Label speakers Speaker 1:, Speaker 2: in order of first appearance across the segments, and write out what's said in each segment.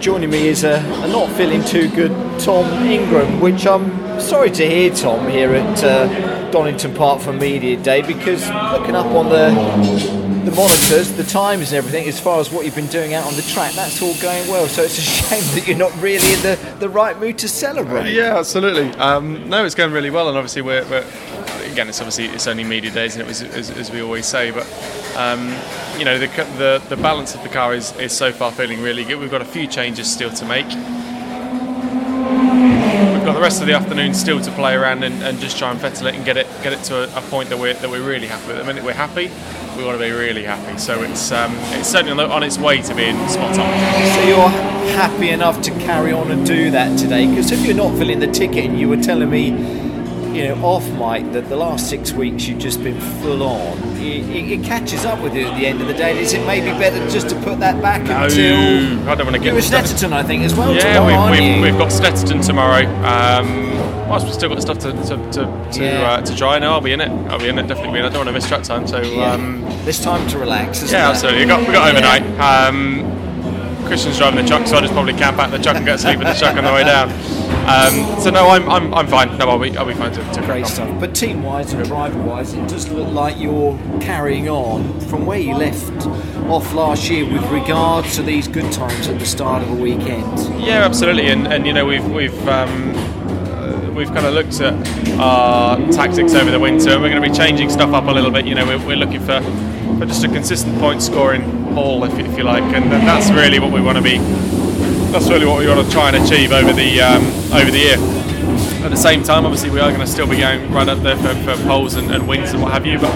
Speaker 1: joining me is a, a not feeling too good Tom Ingram, which I'm sorry to hear, Tom, here at uh, Donington Park for Media Day, because looking up on the the monitors, the times, and everything, as far as what you've been doing out on the track, that's all going well. So it's a shame that you're not really in the, the right mood to celebrate.
Speaker 2: Yeah, absolutely. Um, no, it's going really well, and obviously we're, we're again, it's obviously it's only media days, and it was as, as we always say, but. Um, you know the, the the balance of the car is, is so far feeling really good. We've got a few changes still to make. We've got the rest of the afternoon still to play around and, and just try and fettle it and get it get it to a, a, point that we're that we're really happy with. The minute we're happy, we want to be really happy. So it's um, it's certainly on its way to being spot on.
Speaker 1: So you're happy enough to carry on and do that today? Because if you're not filling the ticket, and you were telling me you know, off mic that the last six weeks you've just been full on, it, it, catches up with you at the end of the day. Is it maybe better just to put that back
Speaker 2: no,
Speaker 1: until
Speaker 2: I don't want to get
Speaker 1: you Snetterton, I think, as well.
Speaker 2: Yeah,
Speaker 1: tomorrow,
Speaker 2: we've, we've, we've, got Snetterton tomorrow. Um, whilst we've still got stuff to to, to, to, yeah. uh, to try, no, I'll be in it. I'll be in it. Definitely be in it. I don't want to miss track time. So
Speaker 1: yeah. um, there's time to relax.
Speaker 2: yeah,
Speaker 1: there?
Speaker 2: absolutely. We got we got overnight. Yeah. Um, Christian's driving the truck, so I just probably camp out the truck and get sleep in the truck on the way down. Um, so no, I'm, I'm, I'm fine. No, I'll be, I'll be fine to, to
Speaker 1: Great stuff. But team wise and driver wise, it does look like you're carrying on from where you left off last year with regard to these good times at the start of a weekend.
Speaker 2: Yeah, absolutely. And, and you know we've we've um, uh, we've kind of looked at our tactics over the winter, and we're going to be changing stuff up a little bit. You know, we're, we're looking for, for just a consistent point scoring haul, if, if you like, and, and that's really what we want to be that's really what we want to try and achieve over the um, over the year. At the same time, obviously, we are going to still be going right up there for, for poles and, and wins and what have you, but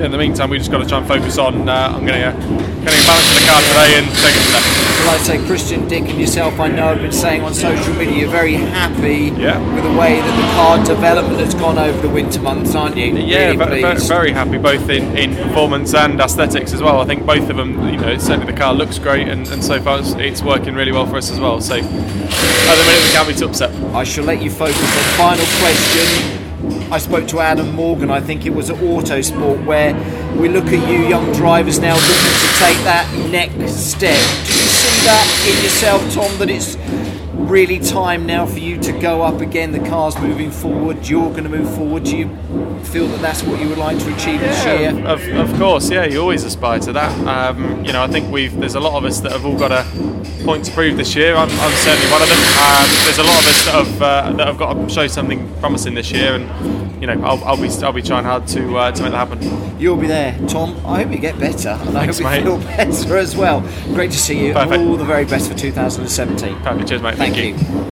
Speaker 2: in the meantime, we just got to try and focus on uh, I'm going to getting a balance in the car today and it from there.
Speaker 1: Well, I'd say Christian, Dick, and yourself, I know, have been saying on social media you're very happy yeah. with the way that the car development has gone over the winter months, aren't you?
Speaker 2: Yeah,
Speaker 1: really
Speaker 2: very, very, happy, both in, in performance and aesthetics as well. I think both of them, you know, certainly the car looks great, and, and so far it's, it's working really well for us as well. So at the minute, we can't be too upset.
Speaker 1: I shall let you focus on final question I spoke to Adam Morgan, I think it was at Autosport, where we look at you young drivers now looking to take that next step. Do you see that in yourself, Tom, that it's really time now for you to go up again? The car's moving forward, you're going to move forward. Do you feel that that's what you would like to achieve this year?
Speaker 2: Of, of course, yeah, you always aspire to that. Um, you know, I think we've there's a lot of us that have all got a point to prove this year. I'm, I'm certainly one of them. Um, there's a lot of us that have uh, that have got to show something promising this year, and you know, I'll, I'll be I'll be trying hard to uh, to make that happen.
Speaker 1: You'll be there, Tom. I hope you get better, and
Speaker 2: Thanks,
Speaker 1: I hope you feel better as well. Great to see you.
Speaker 2: Perfect.
Speaker 1: All the very best for 2017.
Speaker 2: Perfect. Cheers, mate. Thank,
Speaker 1: you. you.